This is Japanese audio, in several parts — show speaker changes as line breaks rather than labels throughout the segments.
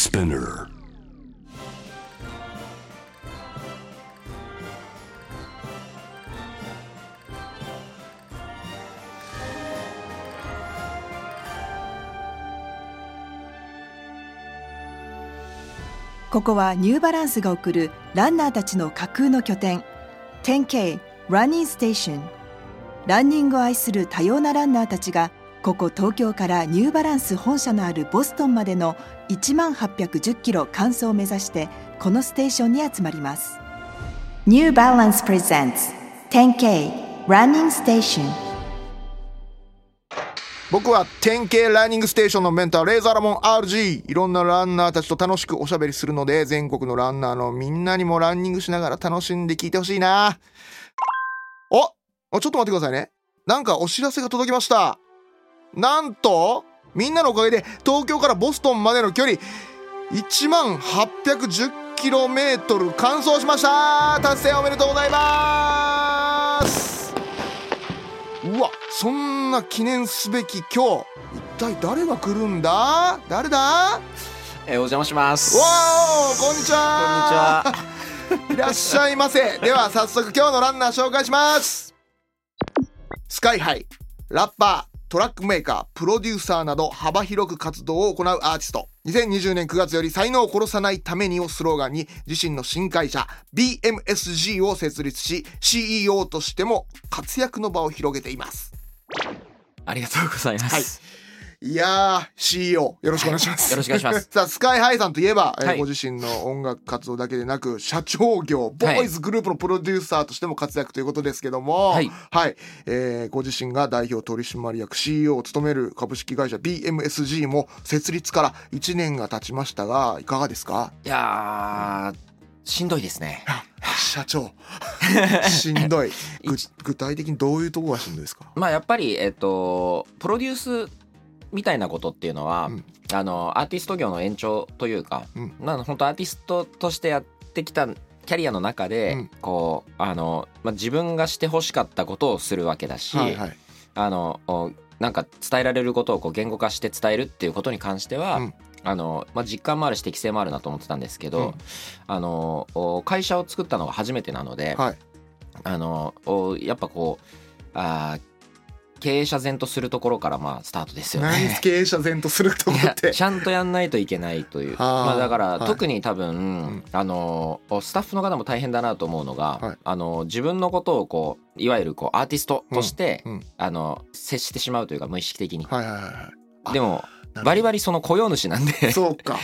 Spinner.
ここはニューバランスが送るランナーたちの架空の拠点 10K ランニングステーションランニングを愛する多様なランナーたちがここ東京からニューバランス本社のあるボストンまでの1万810キロ完走を目指してこのステーションに集まります。ニューバランスプレゼンツ 10K ランニングステーション
僕は 10K ランニングステーションのメンターレーザーラモン RG いろんなランナーたちと楽しくおしゃべりするので全国のランナーのみんなにもランニングしながら楽しんで聞いてほしいな。おおちょっと待ってくださいね。なんかお知らせが届きました。なんとみんなのおかげで東京からボストンまでの距離1万 810km 完走しました。達成おめでとうございます。うわそんな記念すべき今日一体誰が来るんだ？誰だ？
えー、お邪魔します。
わーおこんにちは。
こんにちは。
いらっしゃいませ。では早速今日のランナー紹介します。 SKY-HI ラッパートラックメーカープロデューサーなど幅広く活動を行うアーティスト。2020年9月より才能を殺さないためにをスローガンに自身の新会社 BMSG を設立し CEO としても活躍の場を広げています。
ありがとうございます。
いやー CEO よろしくお願いします、
よろしくお願いします。
さあ SKY-HI さんといえば、えー
はい
ご自身の音楽活動だけでなく社長業ボーイズグループのプロデューサーとしても活躍ということですけども
はい。
えーご自身が代表取締役 CEO を務める株式会社 BMSG も設立から1年が経ちましたがいかがですか？
いやー、しんどいですね。
社長。しんどい。ぐ具体的にどういうところがしんどいですか？
まあやっぱり、えっ、と、プロデュースみたいなことっていうのは、
うん。
あの、アーティスト業の延長というか、
うん。
まあ本当アーティストとしてやってきたキャリアの中で、
うん。
こう、あの、まあ、自分がしてほしかったことをするわけだし、
はいはい。
あのおなんか伝えられることをこう言語化して伝えるっていうことに関しては、
うん。
あのまあ、実感もあるし適性もあるなと思ってたんですけど、
うん。
あのお会社を作ったのが初めてなので、
はい。
あのおやっぱこうあー経営者前とするところからまあスタートですよ
何
ね。
経営者前とすると
い
思って。
やちゃんとやんないといけないという。
はあ
まあ、だから、
はい。
特に多分、
ん。
あのスタッフの方も大変だなと思うのが、
はい。
あの自分のことをこういわゆるこうアーティストとして、
うんうん。
あの接してしまうというか無意識的に。
はいはいはい
でもバリバリその雇用主なんで。
そうか。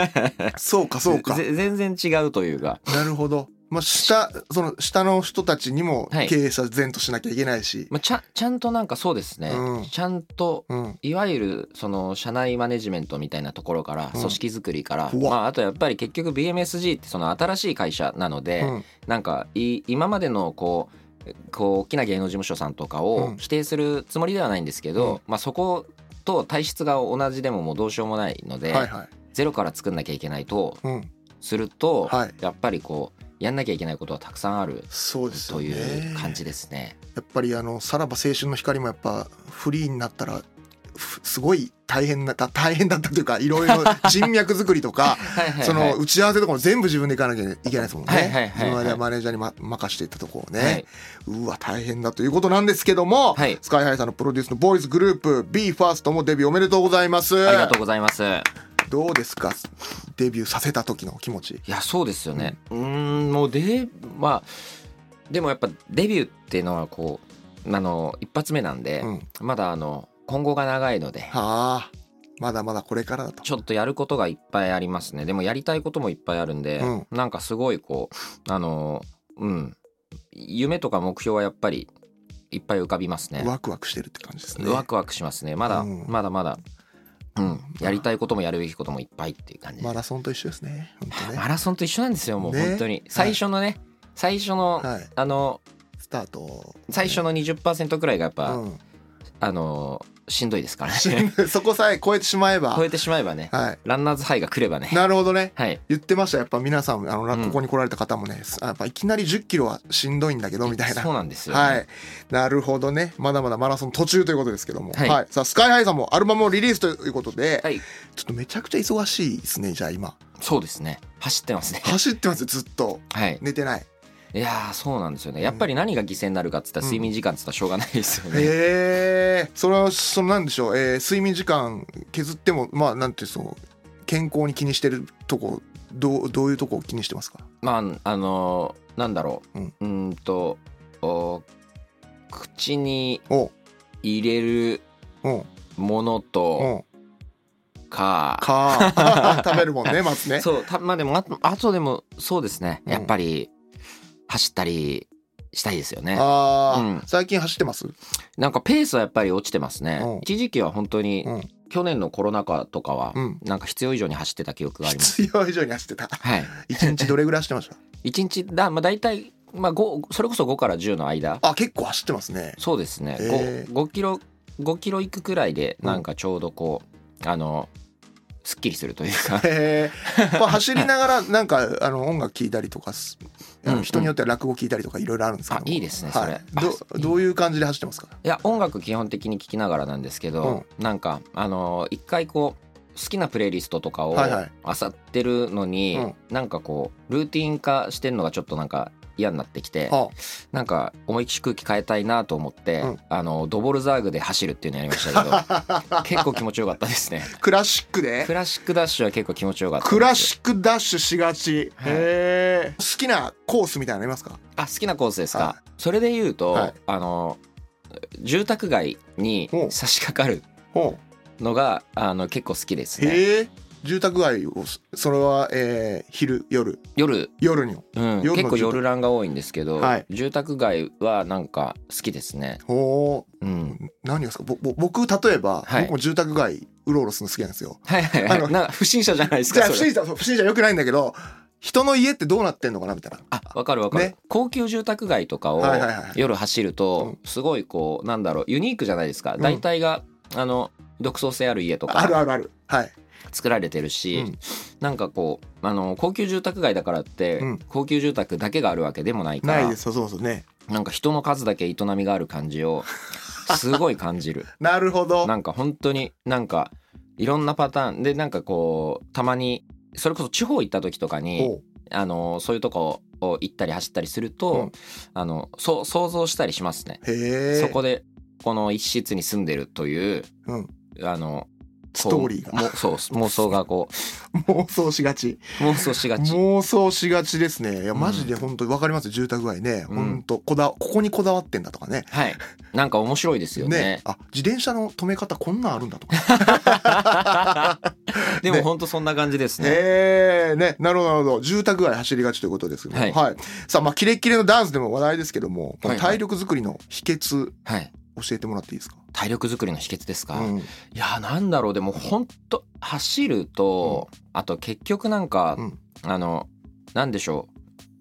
そうかそうか。
ぜ全然違うというか、
なるほど。まあ、下、その下の人たちにも
はい
経営者前としなきゃいけないし。
まあ、ちゃんちゃんとなんかそうですね、
うん
ちゃんと
うん。
いわゆるその社内マネジメントみたいなところから
うん
組織づくりから、
うわ
まあ、あとやっぱり結局 BMSG ってその新しい会社なので、
うん
なんかい今までのこうこう大きな芸能事務所さんとか
うん
を否定するつもりではないんですけど、まあ、そこと体質が同じでももうどうしようもないので、
はいはい。
ゼロから作んなきゃいけないと
うん。
すると、
はい
やっぱりこうやんなきゃいけないことはたくさんある
そうですよ
と
ね。
いう感じですね。
やっぱりあの、さらば青春の光もやっぱフリーになったら、ふすごい大変だった、大変だったというか、いろいろ 人脈作りとか、
はい
その打ち合わせとかも全部自分で行かなきゃいけないですもんね。
はいはいはいはい
自分まではマネージャーに、ま、任していったところをね、
はいう
わ大変だということなんですけども、
はい
スカイハイさんのプロデュースのボーイズグループ BE:FIRST もデビューおめでとうございます
ありがとうございます。
どうですか？デビューさせた時の気持ち
いやそうですよね。うーんもうでまあでもやっぱデビューっていうのはこうあの一発目なんで、
うん
まだあの今後が長いので
はあまだまだこれからだと
ちょっとやることがいっぱいありますね。でもやりたいこともいっぱいあるんで、
うん
なんかすごいこうあのうん夢とか目標はやっぱりいっぱい浮かびますね。
ワクワクしてるって感じですね
ワクワクしますね。まだ、
うん
まだまだ。うん、やりたいこともやるべきこともいっぱいっていう感じで
マラソンと一緒ですね。ね。
マラソンと一緒なんですよもう
ね。
本当に。最初のね、最初の、
はい。
あの
スタート。
最初の20%くらいがやっぱ、
うん。
あのしんどいですからね。
そこさえ超えてしまえば。
超えてしまえばね。
はい。
ランナーズハイが来ればね。
なるほどね。
はい。
言ってましたやっぱ皆さんあの
うん
ここに来られた方もね、やっぱいきなり1 0キロはしんどいんだけどみたいな。
そうなんですよ、ね、
はい。なるほどね。まだまだマラソン途中ということですけども。は。
はい。い
さあ、スカイハイさんもアルバムをリリースということで、
はい。
ちょっとめちゃくちゃ忙しいですね、じゃあ今。
そうですね。走ってますね。
走ってますよ、ずっと。
はい。
寝てない。
いやーそうなんですよね。やっぱり何が犠牲になるかっつったら睡眠時間っつったらしょうがないですよね、
へえ。それは、そのなんでしょう、えー睡眠時間削っても、まあ、なんていうそう、健康に気にしてるとこ、どう、どういうとこを気にしてますか？
まああのーなんだろう、
う
うん。ーんとお口に
お。
入れる
うん。
もの
う
と
ん。
か。
か、食べるもんね、まずね。
そうたまあでもああとでもそうですね。
うん
やっぱり走ったりしたいですよね。
ああ、
うん。
最近走ってます？
なんかペースはやっぱり落ちてますね。
うん。
一時期は本当に
うん。
去年のコロナ禍とかは
うん。
なんか必要以上に走ってた記憶があります。
必要以上に走ってた。
はい。
一日どれぐらい走ってました？
一日だまあ大体まあ5それこそ5から10の間。
あ、結構走ってますね。
そうですね。
へ
5, 5キロ5キロ行くくらいでなんかちょうどこうあのすっきりするというか。
へえ。まあ走りながらなんかあの音楽聴いたりとかす、あの
うん。
人によっては落語聴いたりとかいろいろあるんですけど。も
あいいですね
はい。
それ。
ど
あ
どういう感じで走ってますか？
いや音楽基本的に聴きながらなんですけど、なんかあの一回こう好きなプレイリストとかを
はいはい。
漁ってるのに、
うん。
なんかこうルーティン化してるのがちょっとなんか嫌になってきて
は
なんか思いっきり空気変えたいなと思って、
うん。
あのドボルザーグで走るっていうのやりましたけど 結構気持ちよかったですね。
クラシックで？
クラシックダッシュは結構気持ちよかったです。
クラシックダッシュしがち。
はい。
へえ。好きなコースみたいなのありますか？
あ好きなコースですか、
は
それで言うと、
はい。
あの住宅街に
ほう。
差し掛かる
ほ
のがあの結構好きですね。
うへえ。住宅街をそれは、えー昼夜？
夜。
夜に？
うん、
夜の
結構夜ランが多いんですけど、
はい。
住宅街はなんか好きですね。
ほ
う。ん、
う何がですかぼぼ僕例えば、
はい。
僕も住宅街うろうろするの好きなんですよ。
はいはいは
あの
い。なんか不審者じゃないですか。
不審者不審者よくないんだけど人の家ってどうなってんのかなみたいな。
あ、わかるわかる、
ね。
高級住宅街とかを夜走ると、すごいこうなんだろうユニークじゃないですか。
ん。
大体があの独創性ある家とか
あるあるある。はい。
作られてるし、
うん。
なんかこうあの高級住宅街だからって、
うん。
高級住宅だけがあるわけでもないから、
ないですよそうそうね。
なんか人の数だけ営みがある感じを すごい感じる。
なるほど。
なんか本当になんかいろんなパターン。でなんかこうたまにそれこそ地方行った時とかにあのそういうとこを行ったり走ったりすると、
うん。
あのそう想像したりしますね。
へえ
そこでこの一室に住んでるという
うん
あの
ストーリーが。
もそう 妄想がこ
妄想しがち。
う妄想しがち。
妄想しがちですね。いや
うん。
マジで本当にわかります？よ住宅街ね。
うん。
本当こだここにこだわってんだとかね。
はい。なんか面白いですよね。
あ自転車の止め方こんなんあるんだとか。
でも本当そんな感じですね。
ええね。なるほどなるほど。住宅街走りがちということですね
はい。
さあまあキレッキレのダンスでも話題ですけどもこの
はいはい。
体力作りの秘訣。
はい。
教えてもらっていいですか？
体力作りの秘訣ですか？
うん。
いやーなんだろう。でも本当走ると、あと結局なんか、
うん。
あのなんでしょ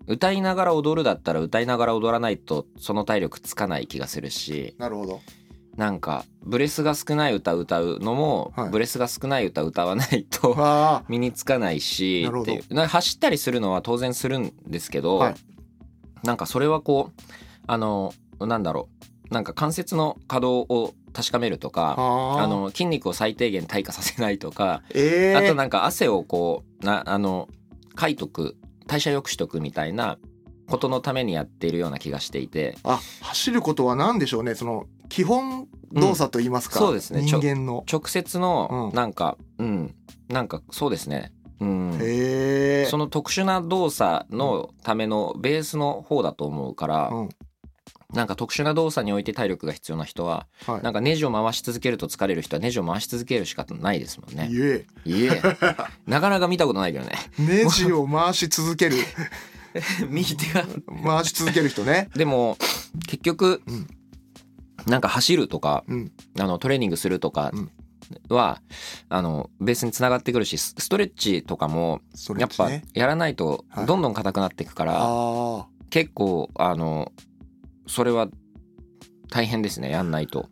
う。歌いながら踊るだったら歌いながら踊らないとその体力つかない気がするし。
なるほど。
なんかブレスが少ない歌歌うのも、
はい。
ブレスが少ない歌歌わないと
あ
身につかないし
なるほど。
っていう。な走ったりするのは当然するんですけど、
はい。
なんかそれはこうあのなんだろうなんか関節の可動を確かめるとか
あ
あの筋肉を最低限退化させないとか、
ええ
あとなんか汗をこうなあのかいとく代謝良くしとくみたいなことのためにやっているような気がしていて。
あ走ることは何でしょうねその基本動作と言いますか、
うんそうですね。
人間の。
直接の
うん。
なんかうん、なんかそうですね。うん。その特殊な動作のためのベースの方だと思うから、
うん
なんか特殊な動作において体力が必要な人は
はい。
なんかネジを回し続けると疲れる人はネジを回し続けるしかないですもんね。
いえ。
いえ。なかなか見たことないけどね。
ネジを回し続ける。
右手が
回し続ける人ね。
でも結局、
うん。
なんか走るとか
うん。
あのトレーニングするとか
うん。
は、あのベースにつながってくるしスストレッチとかも
それ
やっぱ
ね
やらないと
はい。
どんどん硬くなっていくから、
あ
結構あのそれは大変ですねやんないと。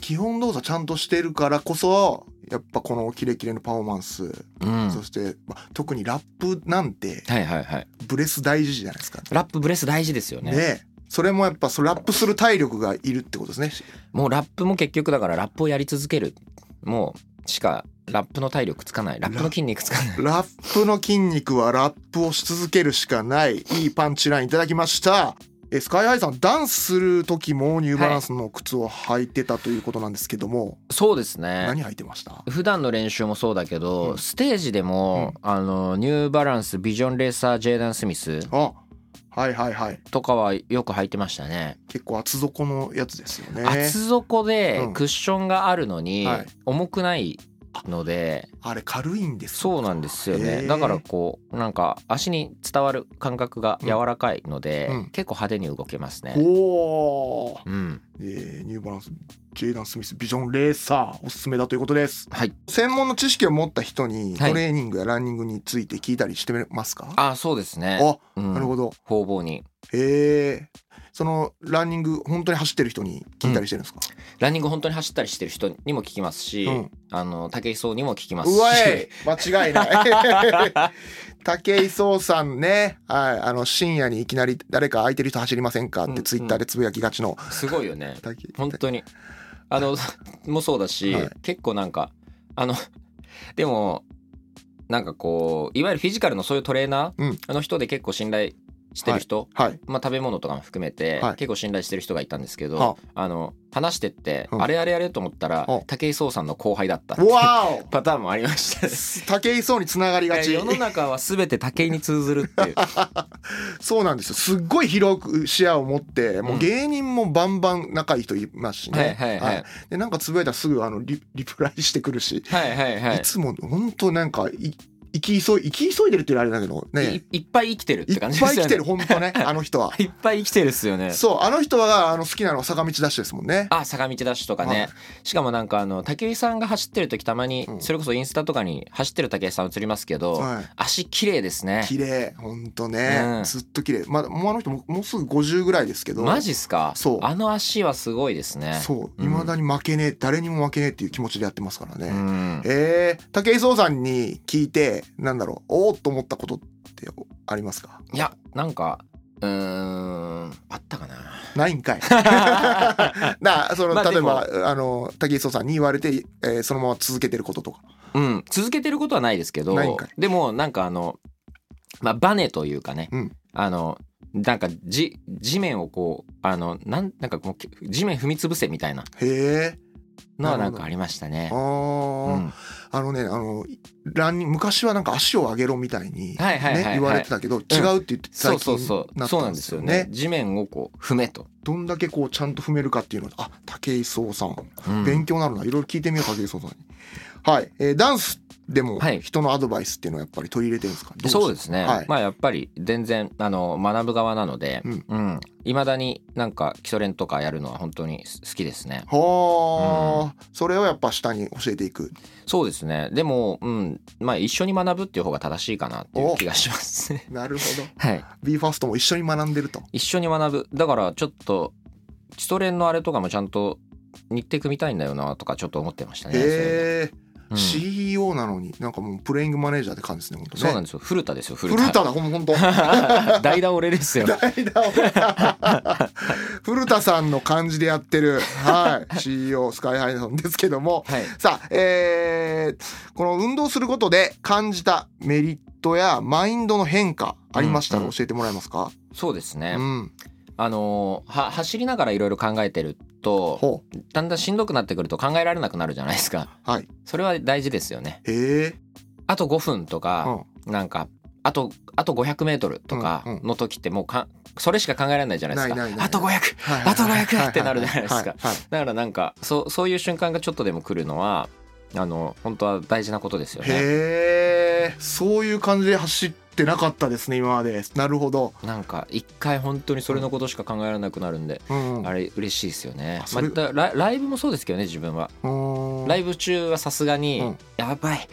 基本動作ちゃんとしてるからこそやっぱこのキレキレのパフォーマンス、
うん。
そして、まあ、特にラップなんて
はいはいはい。
ブレス大事じゃないですか。
ラップブレス大事ですよね。
ねそれもやっぱそのラップする体力がいるってことですね。
もうラップも結局だからラップをやり続ける。もうしかラップの体力つかない。ラップの筋肉つかない。
ラップの筋肉はラップをし続けるしかない。いいパンチラインいただきましたえスカイハイさんダンスする時もニューバランスの靴を履いてたということなんですけども、
そうですね。
何履いてました？
普段の練習もそうだけど、
うん。
ステージでも、あのニューバランスビジョンレーサージェイダン・スミス
あはいはいはい。
とかはよく履いてましたね。
結構厚底のやつですよね。
厚底で
うん。
クッションがあるのに
はい。
重くないので、
あれ軽いんですか？
そうなんですよね。だからこうなんか足に伝わる感覚が柔らかいので、
うん。
結構派手に動けますね。
おー。
うん、
えーニューバランスジェイダン・スミスビジョンレーサーおすすめだということです。
はい。
専門の知識を持った人に
はい。
トレーニングやランニングについて聞いたりしてますか、
あそうですね。
あ
うん。
なるほど。
方々に
ええそのランニング本当に走ってる人に聞いたりしてるんですか、
ランニング本当に走ったりしてる人にも聞きますし、
うん。
あの武井壮にも聞きますし。
うわい！間違いない。武井壮さんね、はい、あの深夜にいきなり誰か空いてる人走りませんか？っ
うん
てツイッターでつぶやきがちの、
すごいよね。本当に。あのもそうだし、
はい。
結構なんかあのでもなんかこういわゆるフィジカルのそういうトレーナ
うん。
ーの人で結も信頼してる人、
はい。
まあ、食べ物とかも含めて、
はい。
結構信頼してる人がいたんですけど、
は
あ。の話してって、
うん。
あれあれあれと思ったら、
は
武井壮さんの後輩だったっていう
わお。
パターンもありましたね。
武井壮につながりがち。
世の中は全て武井に通ずるっていう。
そうなんですよ。すっごい広く視野を持ってもう芸人もバンバン仲いい人いますしね、
はいはいはい。
でなんかつぶやいたらすぐあのリリプライしてくるし、
はいはいはい。
い、つも本当なんかい生き急い生き急いでるっていうのはあれだけどね。
いいっぱい生きてるっ
いって
感じですよね。
ぱい来てる本当ね。あの人は。
いっぱい生きてるっすよね。
そうあの人はあの好きなのは坂道ダッシュですもんね。
あ坂道ダッシュとかね、
はい。
しかもなんかあの武井さんが走ってる時たまに、
うん。
それこそインスタとかに走ってる武井さん映りますけど、
はい。
足綺麗ですね。
綺麗本当ね、
うん。
ずっと綺麗。まだもうあの人ももうすぐ50ぐらいですけど。
マジっすか？
そう。
あの足はすごいですね。
そう。
うん。
いまだに負けねえ誰にも負けねえっていう気持ちでやってますからね、
うん。
えー、武井壮さんに聞いてなんだろうおおっと思ったことってありますか？
いやなんかうーんあったかな。
ないんかい。なその、
まあ
例えば
で
あの武井壮さんに言われて、えーそのまま続けてることとか。
うん続けてることはないですけど
ないんかい。
でもなんかあのまあバネというかね、
うん。
あのなんかじ地面をこうあのなんなんかもう地面踏み潰せみたいな。
へえ
のは
な
んかありましたね。
あ。ー、
うん。
あのねあのランニング昔はなんか足を上げろみたいに、ね言われてたけど、違うって言って
そうそ
最近
うそう。
なった
そうなんんですよ
ね。
ね地面をこう踏めと、
どんだけこうちゃんと踏めるかっていうのあ武井壮さん。
うん。
勉強になるな。いろいろ聞いてみよう武井壮さんに。はい、えーダンスでも
はい。
人のアドバイスっていうのはやっぱり取り入れてるんですか？ど
そうですね、
はい。
まあやっぱり全然あの学ぶ側なので
うん。
うん。いま、未だになんか基礎練とかやるのは本当に好きですね。
はあ、それをやっぱ下に教えていく。
そうですね。でもうん。まあ一緒に学ぶっていう方が正しいかなっていう気がします。ね
なるほど。
はい。
BE:FIRST も一緒に学んでると。
一緒に学ぶ。だからちょっと基礎練のあれとかもちゃんと日程組みたいんだよなとかちょっと思ってましたね、
へえ、
うん
CEO なのになんかもうプレイングマネージャーって感じですね本当ね。
そうなんですよ。古田ですよ古
古
田
田だほんほんと。
代打俺ですよ。
代打を。古田さんの感じでやってる、はい、CEO スカイハイさんですけども。
はい。
さあ、えーこの運動することで感じたメリットやマインドの変化ありましたら
うんうん。
教えてもらえますか、
そうですね、
うん。
あのーは走りながらいろいろ考えてると
ほ
だんだんしんどくなってくると考えられなくなるじゃないですか。
うはい。
それは大事ですよね。
へえ
あと5分とか、なんかあとあと 500m とか
うんうん。
の時ってもうかそれしか考えられないじゃないですか。あと500
はい
あと500ってなるじゃないですか。だからなんかそうそういう瞬間がちょっとでも来るのはあの本当は大事なことですよね。
へえ。そういう感じで走ってなかったですね今まで。なるほど、
なんか一回本当にそれのことしか考えられなくなるんで、
うん、
あれ嬉しいですよね。またライライブもそうですけどね自分は。
うん。
ライブ中はさすがに、
うん。
やばい。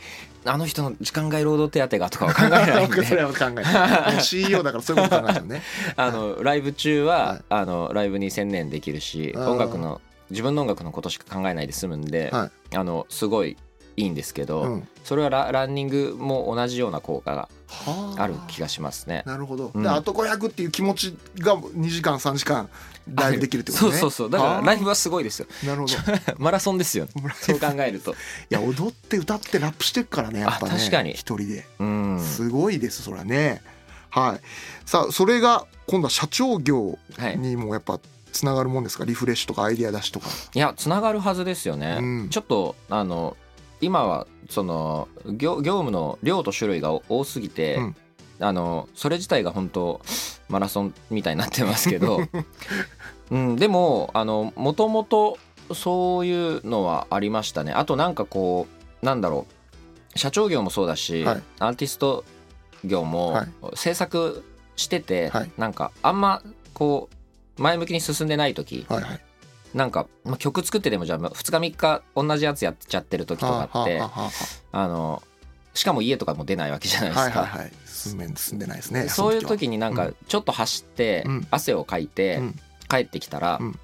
あの人の時間外労働手当がとかは考えないん
それ
で
は考えない。CEO だからそういうこと考えちゃうね。
あのライブ中
は
はい。あのライブに専念できるし音楽の自分の音楽のことしか考えないで済むんで
は
あのすごいいいんですけ
う
ど
ん。
それはラランニングも同じような効果が
は
あ。る気がしますね。
なるほど、
うん。
であと500っていう気持ちが2時間3時間ライブできるってことね。
そうそうそうだからライブはすごいですよ。
なるほど。い
マラソンですよ。そう考えると。
や踊って歌ってラップしてるからねやっぱね
あ確かに。
一人で。
うん。
すごいですそれはね。はい。さあそれが今度は社長業
はい
にもやっぱつながるもんですか？リフレッシュとかアイデア出しとか。
いやつながるはずですよね、
うん。
ちょっとあの今はその業業務の量と種類が多すぎて、
うん。
あのそれ自体が本当マラソンみたいになってますけど、うん、でもあのもともとそういうのはありましたね。あとなんかこうなんだろう。社長業もそうだし、
はい。
アーティスト業も
はい。
制作してて、
はい。
なんかあんまこう前向きに進んでない時
はいはい。
なんか、まあ、曲作ってでもじゃあ2日3日同じやつやっちゃってる時とかって
はあ
のしかも家とかも出ないわけじゃないですか、
あはいはいはい。進め進んでないですね
そういう
の
時になんかちょっと走って
うん。
汗をかいて
うん。
帰ってきたら
うん。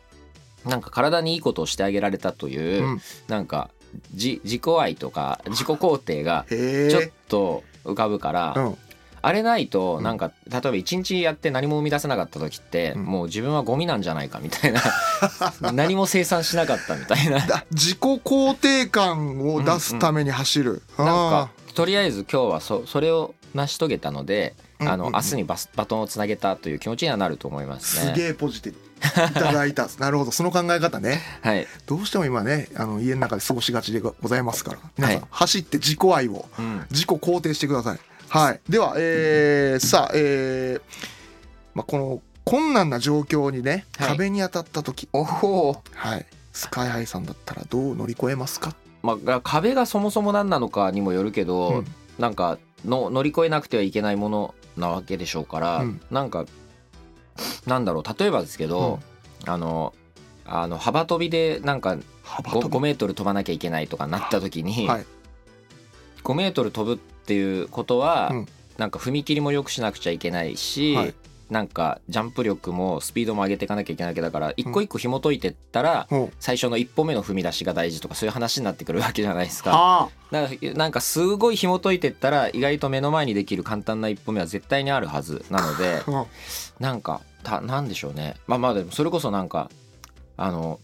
なんか体にいいことをしてあげられたといううん。なんかじ自己愛とか自己肯定が
へ
ちょっ
え
と浮かぶから
うん
あれないと
うん。
なんか例えば一日やって何も生み出せなかった時って
うん。
もう自分はゴミなんじゃないかみたいな 何も生産しなかったみたいな。
だ自己肯定感を出すために走る、
なん
あ
かとりあえず今日はそそれを成し遂げたので、
うん
あの
うん。うん
明日にバスバトンをつなげたという気持ちにはなると思いま
ー
すね。
すげえポジティブ。いただいた。なるほど。その考え方ね。
はい、
どうしても今ねあの家の中で過ごしがちでございますから。皆さん、
はい。
走って自己愛を
うん、
自己肯定してくださいはい。ではえー、さあえーまあ、この困難な状況にね
はい。
壁に当たった時。
おお、
はい。スカイハイさんだったらどう乗り越えますか、
まあ、壁がそもそも何なのかにもよるけど、
うん。
なんかの乗り越えなくてはいけないものなわけでしょうから、
うん。
なんかなんだろう。例えばですけど、あのあの幅跳びでなんか
幅
5,
跳び。
5メートル飛ばなきゃいけないとかなった時に、
はい。
5メートル飛ぶっていうことは、
うん。
なんか踏み切りも良くしなくちゃいけないし、
はい。
なんかジャンプ力もスピードも上げていかなきゃいけないわけだから一個一個紐解いてったら、
ほう
最初の一歩目の踏み出しが大事とかそういう話になってくるわけじゃないですか。
は
だからなんかすごい紐解いてったら意外と目の前にできる簡単な一歩目は絶対にあるはずなのでなんかたなんでしょうね。まあまあでもそれこそなんかあの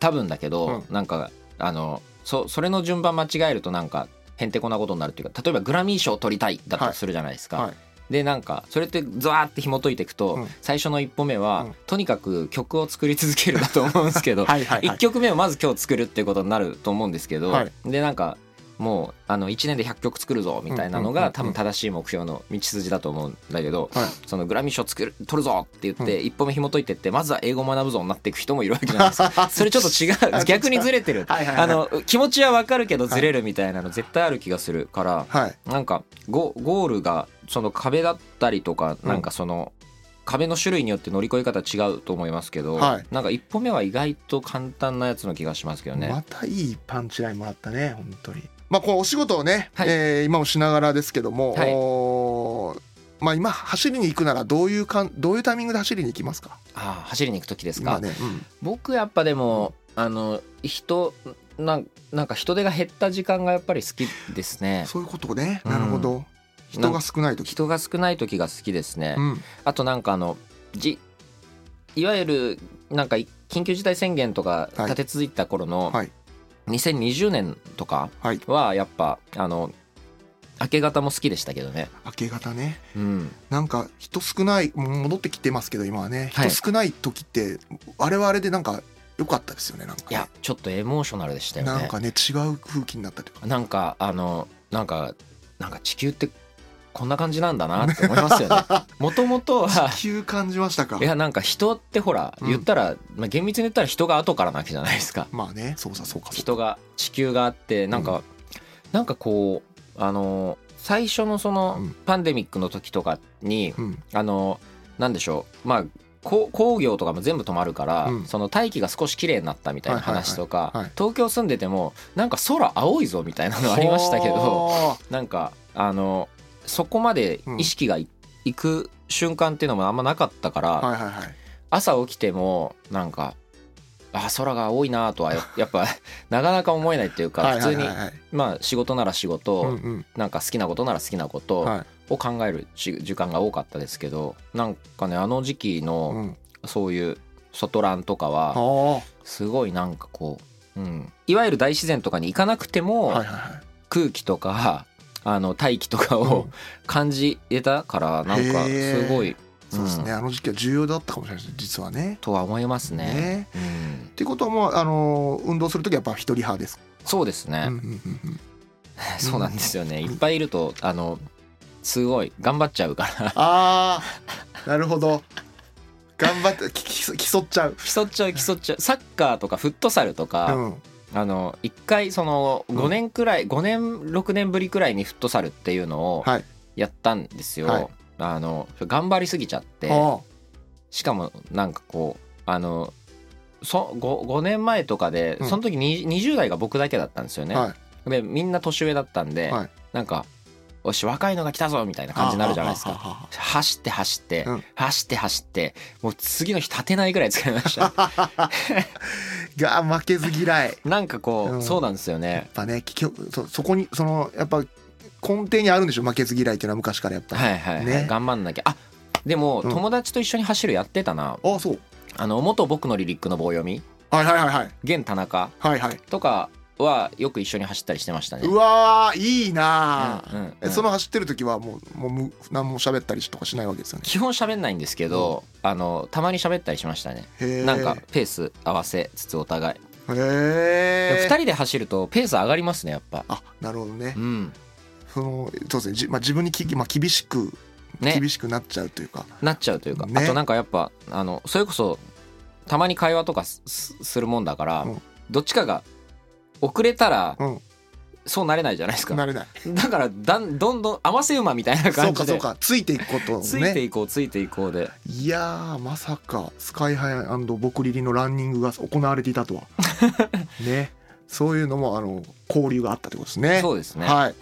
多分だけど、なんかあのそそれの順番間違えるとなんかへんてこなことになるっていうか例えばグラミー賞を取りたいだとするじゃないですか。
はい。
でなんかそれってザーって紐解いていくと、
うん。
最初の一歩目は、
うん。
とにかく曲を作り続けるだと思うんですけど、
はいはいはい。
1曲目をまず今日作るっていうことになると思うんですけど、
はい。
でなんかもうあの1年で100曲作るぞみたいなの
うんうんうんうん。
が多分正しい目標の道筋だと思うんだけど、
はい。
そのグラミー賞作る取るぞって言って一歩目紐解いてってまずは英語を学ぶぞになっていく人もいるわけじゃないですか。それちょっと違う。逆にずれてる。あの気持ちはわかるけどずれるみたいなの絶対ある気がするから
はい。
なんかゴゴールがその壁だったりとか
うん。
なんかその壁の種類によって乗り越え方違うと思いますけど、
はい。
なんか一歩目は意外と簡単なやつの気がしますけどね。
またいいパンチラインもらったね本当にまあこのお仕事をね、
はい。
えー今もしながらですけども、
はい。
まあ今走りに行くならどういうかんどういうタイミングで走りに行きますか？
ああ走りに行く時ですか、
今ね、うん。
僕やっぱでもあの人なんなんか人手が減った時間がやっぱり好きですね。
そういうことね。
うん。
なるほど、人が少ない時。
人が少ない時が好きですね、
うん。
あとなんかあのじいわゆるなんか緊急事態宣言とか
はい。
立て続いた頃の
はい
2020年とか
は
やっぱあの明け方も好きでしたけどね。
明け方ね。
うん。
なんか人少ない戻ってきてますけど今はね。
はい。
人少ない時って、あれはあれでなんか良かったですよねなんかね。
いやちょっとエモーショナルでしたよね。
なんかね違う空気になったというか。
なんかあのなんかなんか地球ってこんな感じなんだなって思いますよね。もともとは
地球感じましたか。
いやなんか人ってほら
うん
言ったら、まあ、厳密に言ったら人が後からなわけじゃないですか。
まあねそうさそうかそうか。
人が地球があってなんか、なんかこうあの最初のその
うん。
パンデミックの時とかに、
うん。
あのなんでしょうまあこう工業とかも全部止まるから、
うん。
その大気が少し綺麗になったみたいな話とか、東京住んでてもなんか空青いぞみたいなのありましたけどなんかあのそこまで意識がい,、く瞬間っていうのもあんまなかったから、
はいはいはい。
朝起きてもなんかあ空が青いなとはや やっぱ なかなか思えないっていうか
はい
普通にまあ仕事なら仕事、
うんうん。
なんか好きなことなら好きなこと
はい。
を考えるし時間が多かったですけどなんかねあの時期
う
の
ん。
そういう外ランとかは
は
すごいなんかこう、うん、いわゆる大自然とかに行かなくて
あ
も空気とかあの大気とか
う
を
ん。
感じれたからなんかすごい、
そうですね、あの時期は重要だったかもしれないです実はね。
とは思いますね。
ね。
うん。
っていうことはもうあの運動する時はやっぱ一人派です。
そうですね、
うんうんうんうん。
そうなんですよね。いっぱいいるとあのすごい頑張っちゃうから。
ああなるほど。頑張って競っちゃう。
競っちゃう競っちゃう。サッカーとかフットサルとか、
うん
あの一回その
うん。
5年くらい、5年6年ぶりくらいにフットサルっていうのを
はい。
やったんですよ、
はい。
あの頑張りすぎちゃって。
あ
しかもなんかこうあのそ 5, 5年前とかで
うん。
その時に20代が僕だけだったんですよね、
あはい。
でみんな年上だったんで、
はい。
なんか「よし若いのが来たぞ」みたいな感じになるじゃないですか。走って走って、
うん。
走って走ってもう次の日立てないぐらい疲れました
が負けず嫌い。やっ
なんかこう、
うん。
そうなんですよね。
ぱねききょそそこにそのやっぱ根底にあるんでしょ？負けず嫌いっていうのは昔からやっぱ。り。
はいはいはい、
ね。
頑張んなきゃ。あでも、
うん。
友達と一緒に走るやってたな。
あそう。
あの元僕のリリックの棒読み。
はいはいはいはい。
現田中。
はいはい。
とかはよく一緒に走ったりしてましたね。
うわーいいなー、
うんうん
えその走ってる時はもうもうむ何も喋ったりとかしないわけですよね？
基本喋んないんですけど、あのたまに喋ったりしましたね。なんかペース合わせつつお互い、
へえ。
2人で走るとペース上がりますねやっぱ。
あなるほどね。
う。ん。
そのそうですね。じ、まあ、自分にき、まあ、厳しく
ね。
厳しくなっちゃうというか。
なっちゃうというか、
ね。
あとなんかやっぱあのそれこそたまに会話とかするもんだから、
うん。
どっちかが遅れたら
うん
そうなれないじゃないですか
なれない。
だからだんどんどん合わせ馬みたいな
そう
感じで
かそうかついていくことを
ついて
ね。
いこうついていこうで
いやーまさかスカイハイボクリリのランニングが行われていたとは。ね。そういうのもあの交流があったってことですね。
そうですね
はい。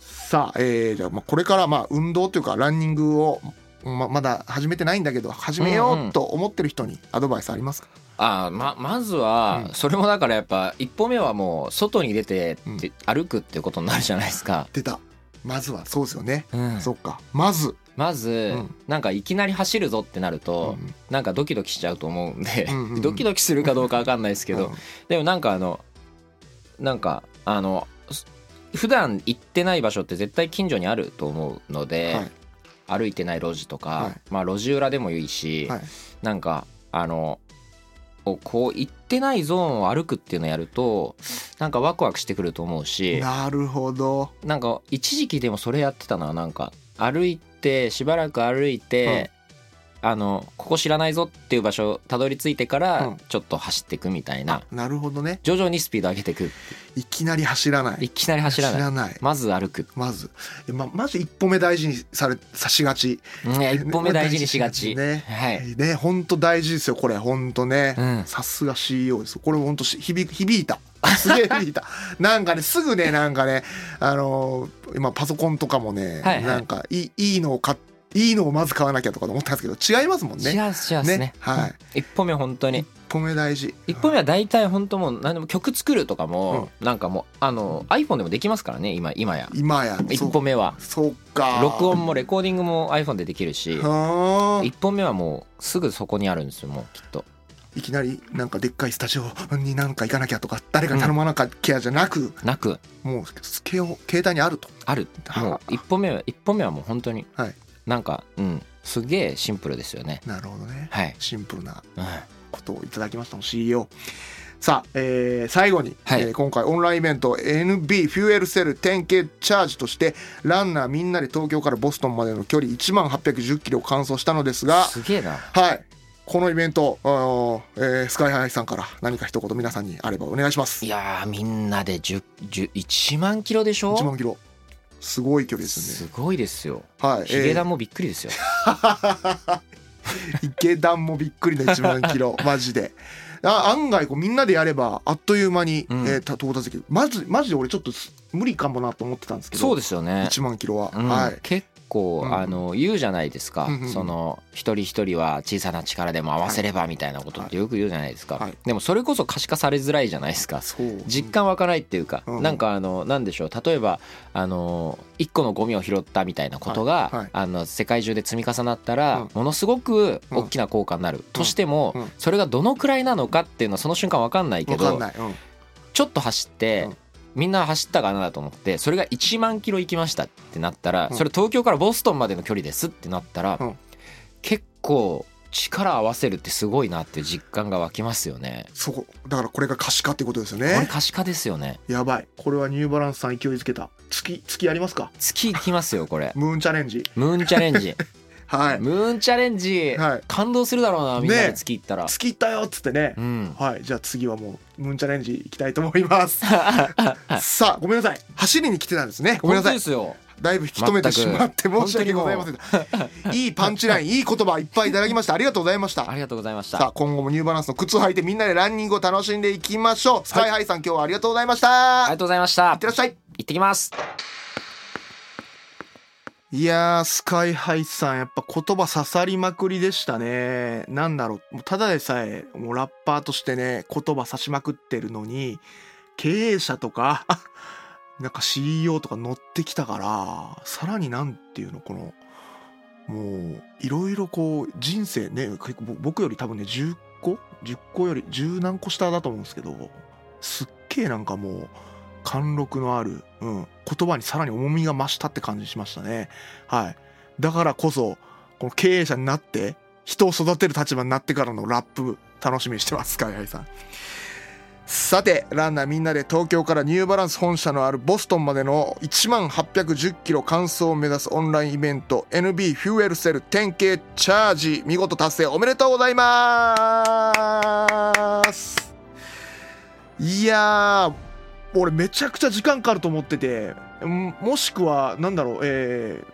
さあ、えー、じゃあまあこれからまあ運動というかランニングをままだ始めてないんだけど始めようと思ってる人にアドバイスありますか、
あーままずは、
うん。
それもだからやっぱ一歩目はもう外に出て
うん。
って歩くっていうことになるじゃないですか、
出た。まずは。そうですよね、
うん。
そっか。まず、
まず、
うん。
なんかいきなり走るぞってなると、
うん
なんかドキドキしちゃうと思うんで、ドキドキするかどうかわかんないですけど、
うん。
でもなんかあのなんかあのす普段行ってない場所って絶対近所にあると思うので、
はい。
歩いてない路地とか、
はい。
まあ路地裏でもいいし、
はい。
なんかあのこうこう行ってないゾーンを歩くっていうのをやるとなんかワクワクしてくると思うし
なるほど。
なんか一時期でもそれやってたななんか。歩いてしばらく歩いて、あのここ知らないぞっていう場所たどり着いてから
うん。
ちょっと走っていくみたいな、
なるほどね。
徐々にスピード上げていく。
いきなり走らない。
いきなり走らない。まず歩く、
まず。ままず一歩目大事にされさしがち。
うんいや一歩目大事にしがち、
ね
はい、
ね本当大事ですよこれ。本当ね、
うん。
さすが CEO です。これ本当し響響いた。すげえ響いた。なんかねすぐねなんかねあのー今パソコンとかもね、
はいはい。
なんかいいいいのを買っいいのをまず買わなきゃとか思ったんですけど違いますもんね。
違う違うですね。
ねはい。
うん。一歩目本当に。
一歩目大事。
一歩目は大体本当もう何でも曲作るとかも、なんかもうあの iPhone でもできますからね今今や。
今や。
一歩目は。
そうか。
録音もレコーディングも iPhone でできるし
はあ。
一本目はもうすぐそこにあるんですよもうきっと。
いきなりなんかでっかいスタジオになんか行かなきゃとか誰かに頼まなきゃじゃなく、
なく。
もう携帯携帯にあると。
ある。
は
もう一歩目は一歩目はもう本当に。
はい
なんかうんすげえシンプルですよね。
なるほどね。
はい、
シンプルな
うん。
ことをいただきましたの CEO さあ、えー最後に、
はい。
えー今回オンラインイベント NB フューエルセル 10K チャージとしてランナーみんなで東京からボストンまでの距離1万810キロを完走したのですが
すげえな。
はい。このイベント、あのえースカイハイさんから何か一言皆さんにあればお願いします。
いやーみんなで10 10 1万キロでしょ
？1万キロすごい距離です
す
ね。
ごいですよ。
はい、
ヒゲダンもびっくりですよ、
池田もびっくりの1万キロ。マジで。あ案外こうみんなでやればあっという間に、
うん。
えーた到達できる。まずマジで俺ちょっとす無理かもなと思ってたんですけど。
そうですよね。
1万キロは、
うん。
はい。
結構、
うん
あの言うじゃないですか、その一人一人は小さな力でも合わせればみたいなことってよく言うじゃないですか、
はい。
でもそれこそ可視化されづらいじゃないですか。実感湧かないっていうか、
うん
なんかあのなんでしょう。例えばあの1個のゴミを拾ったみたいなことが、あの世界中で積み重なったら、
うん。
ものすごく大きな効果になる、としても、
うん。
それがどのくらいなのかっていうのはその瞬間分かんないけどちょっと走って、
うん
みんな走ったかなと思ってそれが1万キロ行きましたってなったら、
うん
それ東京からボストンまでの距離ですってなったら、
うん
結構力合わせるってすごいなっていう実感が湧きますよね。
そうだからこれが可視化ってことですよ
これ
ね
可視化ですよね。
やばいこれはニューバランスさん勢いづけた月月やりますか？
月行きますよこれ。
ムーンチャレンジ
ムーンチャレンジ。
はい。
ムーンチャレンジ、
はい。
感動するだろうなみんなで月行ったら。
月行ったよっつってね、
うん。
はい。じゃあ次はもうムーンチャレンジ行きたいと思います。さあごめんなさい。走りに来てたんですね。ごめんなさい。
ですよ。
だいぶ引き止めてしまって申し訳ございませんいいパンチライン いい言葉いっぱいいただきました。ありがとうございました。
ありがとうございました。
さあ今後もニューバランスの靴を履いてみんなでランニングを楽しんでいきましょう。スカイハイさん今日はありがとうございました。いっ
ありがとうございました。
てらっしゃい。
行ってきます。
いやースカイハイさんやっぱ言葉刺さりまくりでしたね。なんだろう。もうただでさえもうラッパーとしてね言葉刺しまくってるのに経営者とか なんか CEO とか乗ってきたからさらになんていうのこのもういろいろこう人生ね結構僕より多分ね10個？10個より10何個下だと思うんですけどすっげえなんかもう貫禄のある、うん、言葉にさらに重みが増したって感じしましたね。はい。だからこそ、この経営者になって、人を育てる立場になってからのラップ、楽しみにしてます、スカイハイさん。さて、ランナーみんなで東京からニューバランス本社のあるボストンまでの1万810キロ完走を目指すオンラインイベント NB フューエルセル 10K チャージ見事達成おめでとうございますいや俺めちゃくちゃ時間かかると思っててもしくはなんだろうえー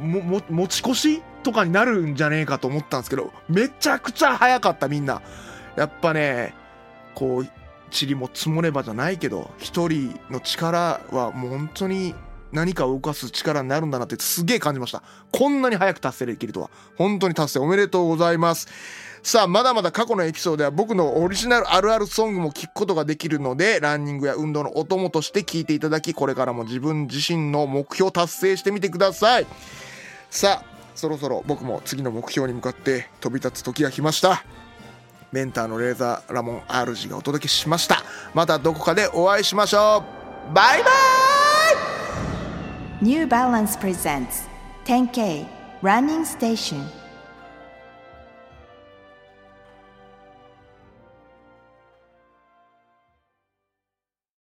もも持ち越しとかになるんじゃねえかと思ったんですけどめちゃくちゃ早かったみんな。やっぱねこう塵も積もればじゃないけど一人の力はもう本当に何かを動かす力になるんだなってすげえ感じました。こんなに早く達成できるとは。本当に達成おめでとうございます。さあまだまだ過去のエピソードでは僕のオリジナルあるあるソングも聞くことができるのでランニングや運動のお供として聞いていただきこれからも自分自身の目標達成してみてください。さあそろそろ僕も次の目標に向かって飛び立つ時が来ました。メンターのレーザーラモン RG がお届けしました。またどこかでお会いしましょう。バイバーイ！
New Balance presents 10K Running Station